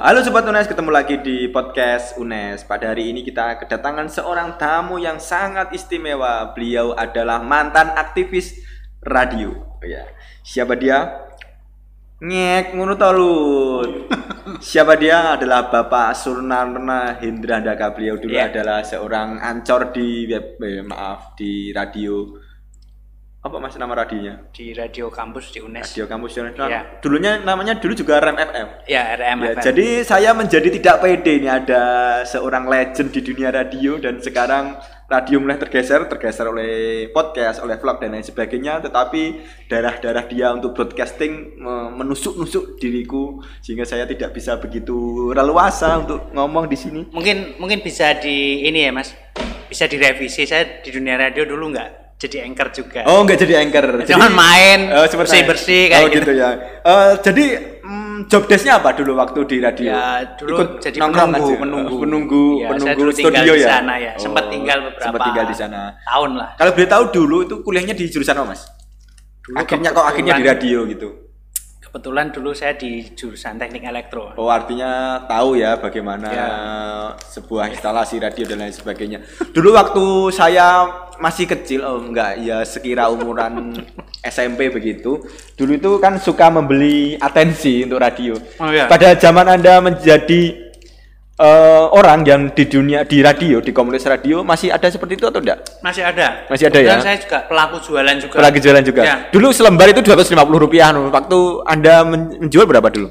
halo Sobat UNES, ketemu lagi di podcast UNES. Pada hari ini kita kedatangan seorang tamu yang sangat istimewa. Beliau adalah mantan aktivis radio. Ya. Siapa dia? Ngek ngono to. Siapa dia? Adalah Bapak Surnarna Hindrandaka. Beliau dulu Iya. adalah seorang ancor di web, eh, maaf di radio. Apa mas nama radionya? di radio kampus di UNES. Radio Kampus Nasional. Iya. Dulunya namanya dulu juga Rem FM. Ya, RM Ya, FM. jadi saya menjadi tidak pede ini ada seorang legend di dunia radio dan sekarang radio mulai tergeser, tergeser oleh podcast, oleh vlog dan lain sebagainya. Tetapi darah-darah dia untuk broadcasting me- menusuk-nusuk diriku sehingga saya tidak bisa begitu leluasa untuk ngomong di sini. mungkin mungkin bisa di ini ya, Mas. Bisa direvisi. Saya di dunia radio dulu nggak jadi anchor juga. Oh, nggak jadi anchor. Cuman main, Oh, seperti bersih-bersih kayak oh, gitu. gitu. ya. Eh, jadi mm, job desk-nya apa dulu waktu di radio? Ya, dulu Ikut jadi penunggu, aja? penunggu. Oh, penunggu, Iya, saya penunggu studio di ya. sana ya. Sempat Oh, tinggal beberapa Sempat tinggal di sana. tahun lah. Kalau boleh tahu dulu itu kuliahnya di jurusan apa, Mas? Dulu akhirnya kok akhirnya di radio gitu. Kebetulan dulu saya di jurusan teknik elektro. Oh, artinya tahu ya bagaimana Ya. sebuah instalasi radio dan lain sebagainya. Dulu waktu saya masih kecil, oh enggak, ya sekira umuran SMP begitu. Dulu itu kan suka membeli atensi untuk radio. Oh, iya. Pada zaman Anda menjadi eh, orang yang di dunia di radio, di komunitas radio masih ada seperti itu atau enggak? Masih ada. Masih ada Kebetulan ya? saya juga pelaku jualan juga. Lagi jualan juga. Ya. Dulu selembar itu 250 rupiah. Waktu Anda men- menjual berapa dulu?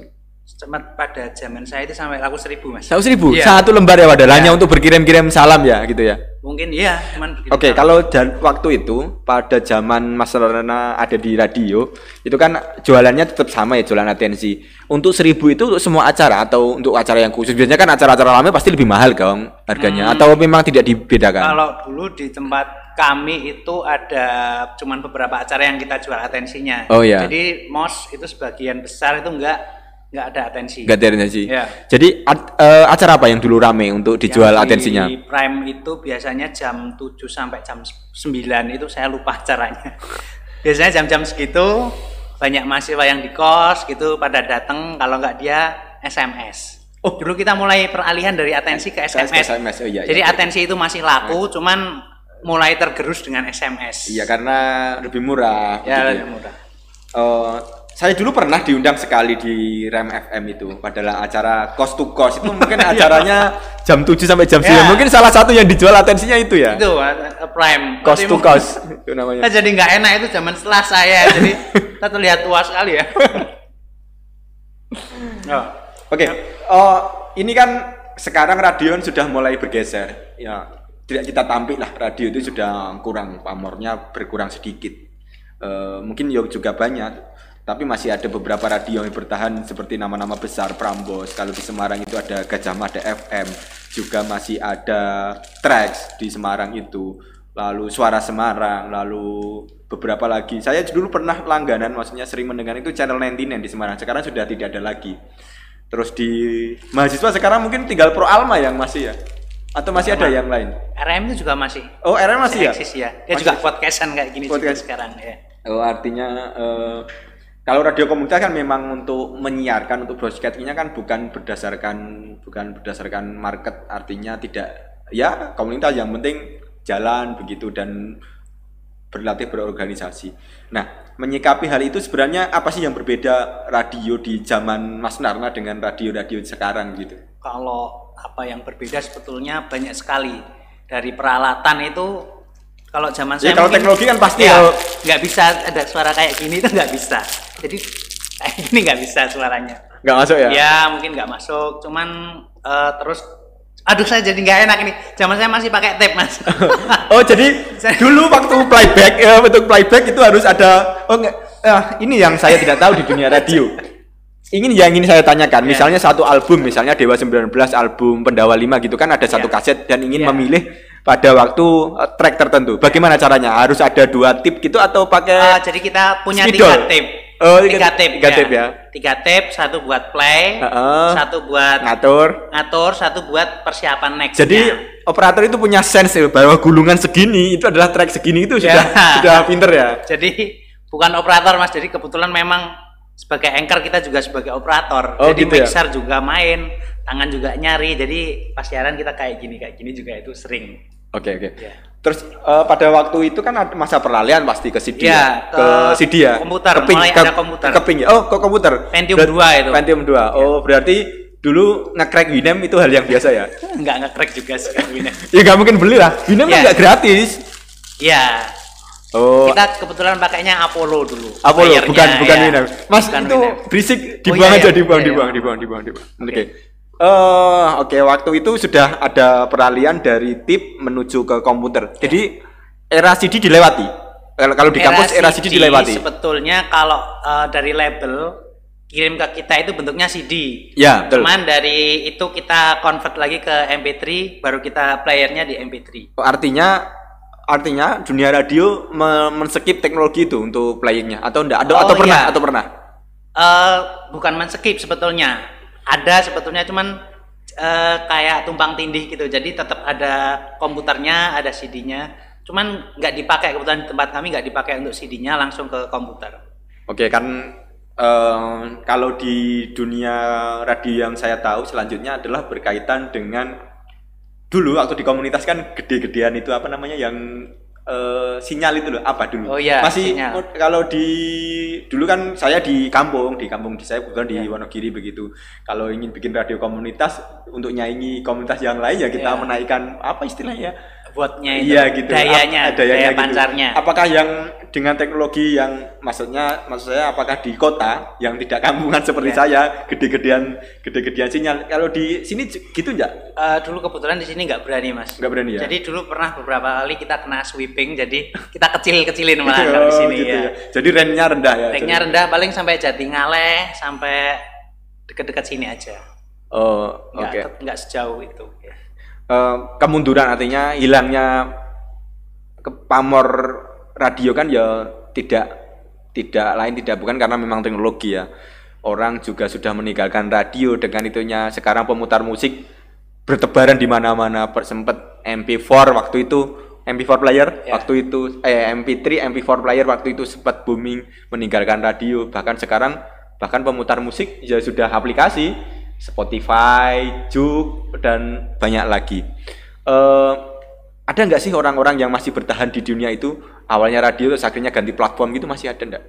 Pada zaman saya itu sampai laku seribu, Mas. Seratus ribu, Iya. satu lembar ya padahal hanya Iya. untuk berkirim-kirim salam ya gitu ya. Mungkin iya, cuman. Oke, kalau dan waktu itu pada zaman Mas Rana ada di radio, itu kan jualannya tetap sama ya jualan atensi. Untuk seribu itu untuk semua acara atau untuk acara yang khusus? Biasanya kan acara-acara lama pasti lebih mahal kan harganya atau memang tidak dibedakan? Kalau dulu di tempat kami itu ada cuman beberapa acara yang kita jual atensinya. Oh, iya. Jadi mos itu sebagian besar itu enggak enggak ada atensi. Enggak ada atensi. Iya. Jadi a- eh, acara apa yang dulu rame untuk dijual Yang atensinya? Di Prime itu biasanya jam 7 sampai jam 9 itu saya lupa acaranya. biasanya jam-jam segitu banyak mahasiswa yang di kos gitu pada datang kalau enggak dia SMS. Oh, dulu kita mulai peralihan dari atensi ke SMS. SMS, oh iya, iya. Jadi atensi itu masih laku, cuman mulai tergerus dengan SMS. Iya karena lebih murah. Ya, begitu lebih murah. Eh, saya dulu pernah diundang sekali di Rem FM itu adalah acara cost to cost. Itu mungkin acaranya jam 7 sampai jam 9 Ya. mungkin salah satu yang dijual atensinya itu ya? Itu uh, Prime. cost Tapi to cost itu namanya. Nah, jadi nggak enak itu zaman setelah saya, jadi kita terlihat tua sekali ya. Oh. oke oh ini kan sekarang radio sudah mulai bergeser. Ya tidak kita tampik lah radio itu sudah kurang pamornya berkurang sedikit. Eh, mungkin ya juga banyak tapi masih ada beberapa radio yang bertahan seperti nama-nama besar Prambos kalau di Semarang itu ada Gajah Mada FM juga masih ada Trax di Semarang itu lalu Suara Semarang lalu beberapa lagi saya dulu pernah langganan maksudnya sering mendengar itu channel 99 di Semarang sekarang sudah tidak ada lagi terus di mahasiswa sekarang mungkin tinggal Pro Alma yang masih ya atau masih ada yang lain RM itu juga masih oh RM masih ya eksis ya. Dia Masih? juga podcastan kayak gini juga Podcast. sekarang ya. Oh, artinya eh, kalau radio komunitas kan memang untuk menyiarkan untuk broadcastingnya kan bukan berdasarkan bukan berdasarkan market artinya tidak ya komunitas yang penting jalan begitu dan berlatih berorganisasi. Nah, menyikapi hal itu sebenarnya apa sih yang berbeda radio di zaman Mas Narna dengan radio-radio sekarang gitu? Kalau apa yang berbeda sebetulnya banyak sekali dari peralatan itu kalau zaman Ya, saya kalau mungkin- teknologi kan pasti ya, kalau- nggak bisa ada suara kayak gini itu nggak bisa. Jadi kayak gini nggak bisa suaranya. Nggak masuk ya? Ya mungkin nggak masuk, cuman eh, terus aduh saya jadi nggak enak ini. Zaman saya masih pakai tape mas. Oh jadi dulu waktu playback ya untuk playback itu harus ada oh enggak ah, ini yang saya tidak tahu di dunia radio. Ingin yang ingin saya tanyakan, Ya. misalnya satu album, misalnya Dewa 19 album Pendawa 5 gitu kan ada satu Ya. kaset dan ingin Ya. memilih pada waktu eh, track tertentu. Bagaimana caranya? Harus ada dua tip gitu atau pakai Eh, jadi kita punya Spidol. tiga tape. Oh, tiga tiga- tape. tiga tape ya. Tiga tape, satu buat play, Heeh. satu buat ngatur? ngatur, satu buat persiapan next. Jadi operator itu punya sense ya, bahwa gulungan segini itu adalah track segini itu sudah Ya. sudah pinter ya. jadi bukan operator mas, jadi kebetulan memang sebagai anchor kita juga sebagai operator. Oh, jadi gitu ya? mixer juga main, tangan juga nyari. Jadi pas siaran kita kayak gini kayak gini juga itu sering. Oke oke. Ya. Terus eh, pada waktu itu kan ada masa peralihan pasti ke CD Iya, ke, ke CD ya. komputer, Ke ping- mulai ke- ada komputer. Ke ping ya? Oh, ke komputer. Pentium Berat- 2 itu. Pentium 2. Oh, berarti dulu nge-crack Winem itu hal yang biasa ya? Nggak nge-crack juga sih ini. ya nggak mungkin beli lah. Winem kan Iya. nggak gratis. Iya. Oh, Kita kebetulan pakainya Apollo dulu. Apollo bukan bukan ya. Winem. Mas Bukan itu Winem. berisik Oh, dibuang iya, aja iya. dibuang Iya, iya. dibuang dibuang dibuang dibuang. Oke. Oke. Eh, oke waktu itu sudah ada peralihan dari tip menuju ke komputer. Jadi era CD dilewati. Kalau di kampus era CD, dilewati. Sebetulnya kalau eh, dari label kirim ke kita itu bentuknya CD. Ya, betul. Cuman dari itu kita convert lagi ke MP3, baru kita playernya di MP3. Artinya artinya dunia radio me- men-skip teknologi itu untuk playingnya atau enggak? Atau, Oh, atau pernah? iya. Atau pernah? Eh, bukan men-skip sebetulnya. Ada sebetulnya cuman eh, kayak tumpang tindih gitu. Jadi tetap ada komputernya, ada CD-nya. Cuman nggak dipakai kebetulan di tempat kami nggak dipakai untuk CD-nya langsung ke komputer. Oke, kan eh, kalau di dunia radio yang saya tahu selanjutnya adalah berkaitan dengan dulu waktu di komunitas kan gede-gedean itu apa namanya yang eh, sinyal itu loh apa dulu Oh iya, masih sinyal. kalau di dulu kan saya di kampung di kampung di saya bukan di Iya. Wonogiri begitu kalau ingin bikin radio komunitas untuk nyaingi komunitas yang lain ya kita Iya. menaikkan apa istilahnya Buatnya itu, Iya gitu. dayanya, Ap- dayanya daya gitu. pancarnya. Apakah yang dengan teknologi yang maksudnya maksud saya apakah di kota yang tidak kampungan seperti Iya. saya gede-gedean gede-gedean sinyal kalau di sini gitu enggak? Eh, dulu kebetulan di sini nggak berani mas. Nggak berani ya? Jadi dulu pernah beberapa kali kita kena sweeping, jadi kita kecil-kecilin malah kalau di Oh, sini gitu ya. ya. Jadi range-nya rendah ya. Jadi- rendah paling sampai Jatingaleh, sampai deket-deket sini aja. Oh, oke. nggak sejauh itu. ya. Eh, kemunduran artinya hilangnya ke pamor radio kan ya tidak tidak lain tidak bukan karena memang teknologi ya. Orang juga sudah meninggalkan radio dengan itunya. Sekarang pemutar musik bertebaran di mana-mana. Sempet MP4 waktu itu MP4 player Ya. waktu itu eh MP3 MP4 player waktu itu sempat booming meninggalkan radio. Bahkan sekarang bahkan pemutar musik ya sudah aplikasi Spotify, Juk dan banyak lagi. Eh ada nggak sih orang-orang yang masih bertahan di dunia itu awalnya radio terus akhirnya ganti platform gitu masih ada nggak?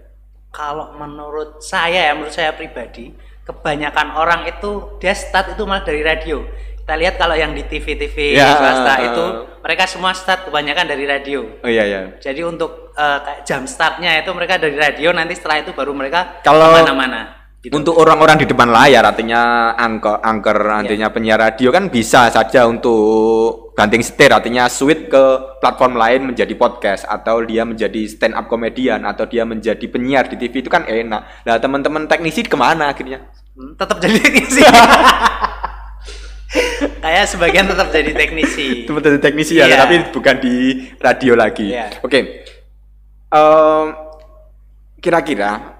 Kalau menurut saya ya, menurut saya pribadi, kebanyakan orang itu dia start itu malah dari radio. Kita lihat kalau yang di TV-TV Ya, swasta eh, itu mereka semua start kebanyakan dari radio. Oh iya ya. Jadi untuk kayak jam startnya itu mereka dari radio, nanti setelah itu baru mereka Kalau- ke mana-mana. Gitu. Untuk orang-orang di depan layar artinya angker angker artinya penyiar radio kan bisa saja untuk ganting setir artinya switch ke platform lain menjadi podcast atau dia menjadi stand up komedian atau dia menjadi penyiar di TV itu kan enak. Nah teman-teman teknisi ke mana akhirnya? Hmm, tetap jadi teknisi. Kayak sebagian tetap jadi teknisi. Itu menjadi teknisi ya, Iya. tapi bukan di radio lagi. Iya. Oke. Em, kira-kira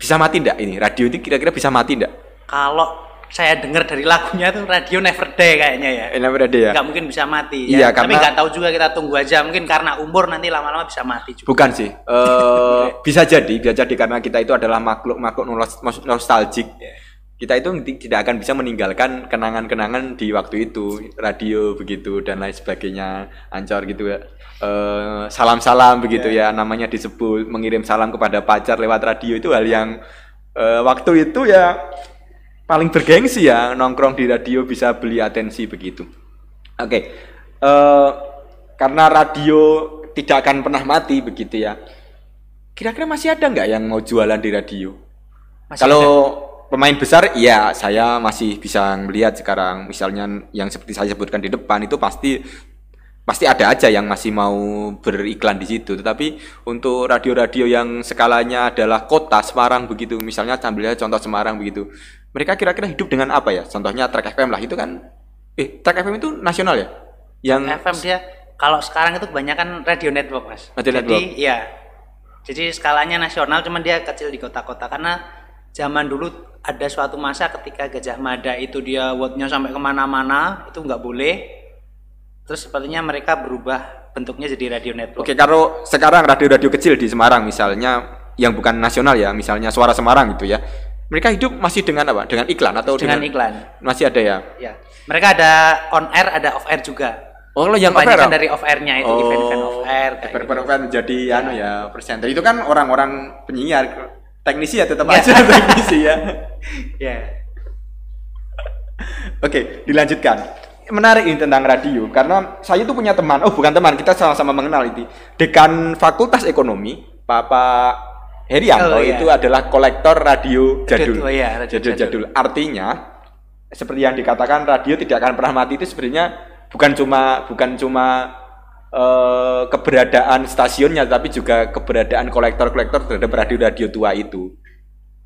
bisa mati ndak ini? Radio ini kira-kira bisa mati ndak? Kalau saya dengar dari lagunya tuh radio never die kayaknya ya. Enak berada ya? Nggak mungkin bisa mati. Iya, ya. Tapi karena- nggak tahu juga kita tunggu aja. Mungkin karena umur nanti lama-lama bisa mati juga. Bukan sih. Eh bisa jadi, bisa jadi karena kita itu adalah makhluk-makhluk nos- nostalgik. Kita itu ti- tidak akan bisa meninggalkan kenangan-kenangan di waktu itu, radio begitu dan lain sebagainya, ancor gitu ya. Eh, salam-salam begitu ya, namanya disebut mengirim salam kepada pacar lewat radio itu hal yang eh, waktu itu ya paling bergengsi ya nongkrong di radio bisa beli atensi begitu. Oke, eh, karena radio tidak akan pernah mati begitu ya. Kira-kira masih ada nggak yang mau jualan di radio? Masih Kalau pemain besar, iya saya masih bisa melihat sekarang. Misalnya yang seperti saya sebutkan di depan itu pasti pasti ada aja yang masih mau beriklan di situ. Tetapi untuk radio-radio yang skalanya adalah kota Semarang begitu, misalnya ambil aja contoh Semarang begitu. Mereka kira-kira hidup dengan apa ya? Contohnya Track FM lah itu kan. Eh, Track FM itu nasional ya? Yang FM dia kalau sekarang itu kebanyakan radio network mas. Radio Jadi network. iya. Jadi skalanya nasional, cuman dia kecil di kota-kota karena zaman dulu ada suatu masa ketika Gajah Mada itu dia wattnya sampai ke mana-mana itu nggak boleh. Terus sepertinya mereka berubah bentuknya jadi radio network. Oke, kalau sekarang radio-radio kecil di Semarang misalnya yang bukan nasional ya, misalnya Suara Semarang gitu ya. Mereka hidup masih dengan apa? Dengan iklan atau dengan iklan. Masih ada ya. Ya. Mereka ada on air, ada off air juga. Oh, lo yang off air. Kebanyakan ah? dari off airnya itu Oh, event-event off air. kayak event gitu. off air menjadi anu ya presenter. Itu kan orang-orang penyiar, teknisi ya tetap Ya. aja teknisi ya. Ya. Oke, dilanjutkan. Menarik ini tentang radio karena saya tuh punya teman. Oh, bukan teman, kita sama-sama mengenal itu. Dekan Fakultas Ekonomi, Bapak Herianto Oh, iya. itu adalah kolektor radio jadul. oh iya, radio jadul, jadul. jadul. Artinya seperti yang dikatakan radio tidak akan pernah mati itu sebenarnya bukan cuma bukan cuma eh, keberadaan stasiunnya tapi juga keberadaan kolektor-kolektor terhadap radio-radio tua itu.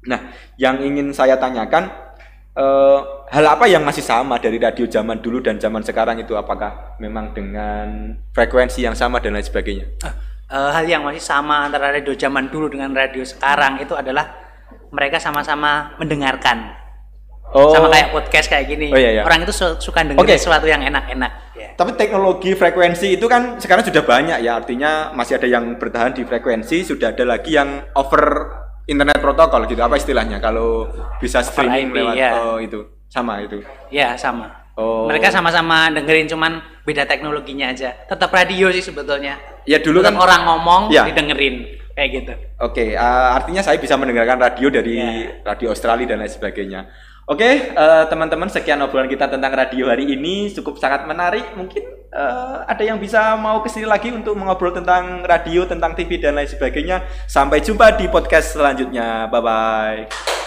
Nah, yang ingin saya tanyakan eh, hal apa yang masih sama dari radio zaman dulu dan zaman sekarang itu apakah memang dengan frekuensi yang sama dan lain sebagainya? Eh, hal yang masih sama antara radio zaman dulu dengan radio sekarang itu adalah mereka sama-sama mendengarkan. Sama kayak podcast kayak gini. Oh, iya, iya. Orang itu su- suka dengerin Oke. sesuatu yang enak-enak. Tapi teknologi frekuensi itu kan sekarang sudah banyak ya, artinya masih ada yang bertahan di frekuensi, sudah ada lagi yang over internet protokol gitu. Apa istilahnya? Kalau bisa streaming IP, lewat ya. oh, itu sama itu. Ya, sama. Oh. Mereka sama-sama dengerin cuman beda teknologinya aja. Tetap radio sih sebetulnya. Ya dulu Tetap kan orang ngomong Ya. didengerin kayak gitu. Oke, eh, artinya saya bisa mendengarkan radio dari Ya. radio Australia dan lain sebagainya. Oke, eh, teman-teman, sekian obrolan kita tentang radio hari ini cukup sangat menarik. Mungkin eh, ada yang bisa mau ke sini lagi untuk mengobrol tentang radio, tentang TV dan lain sebagainya. Sampai jumpa di podcast selanjutnya. Bye bye.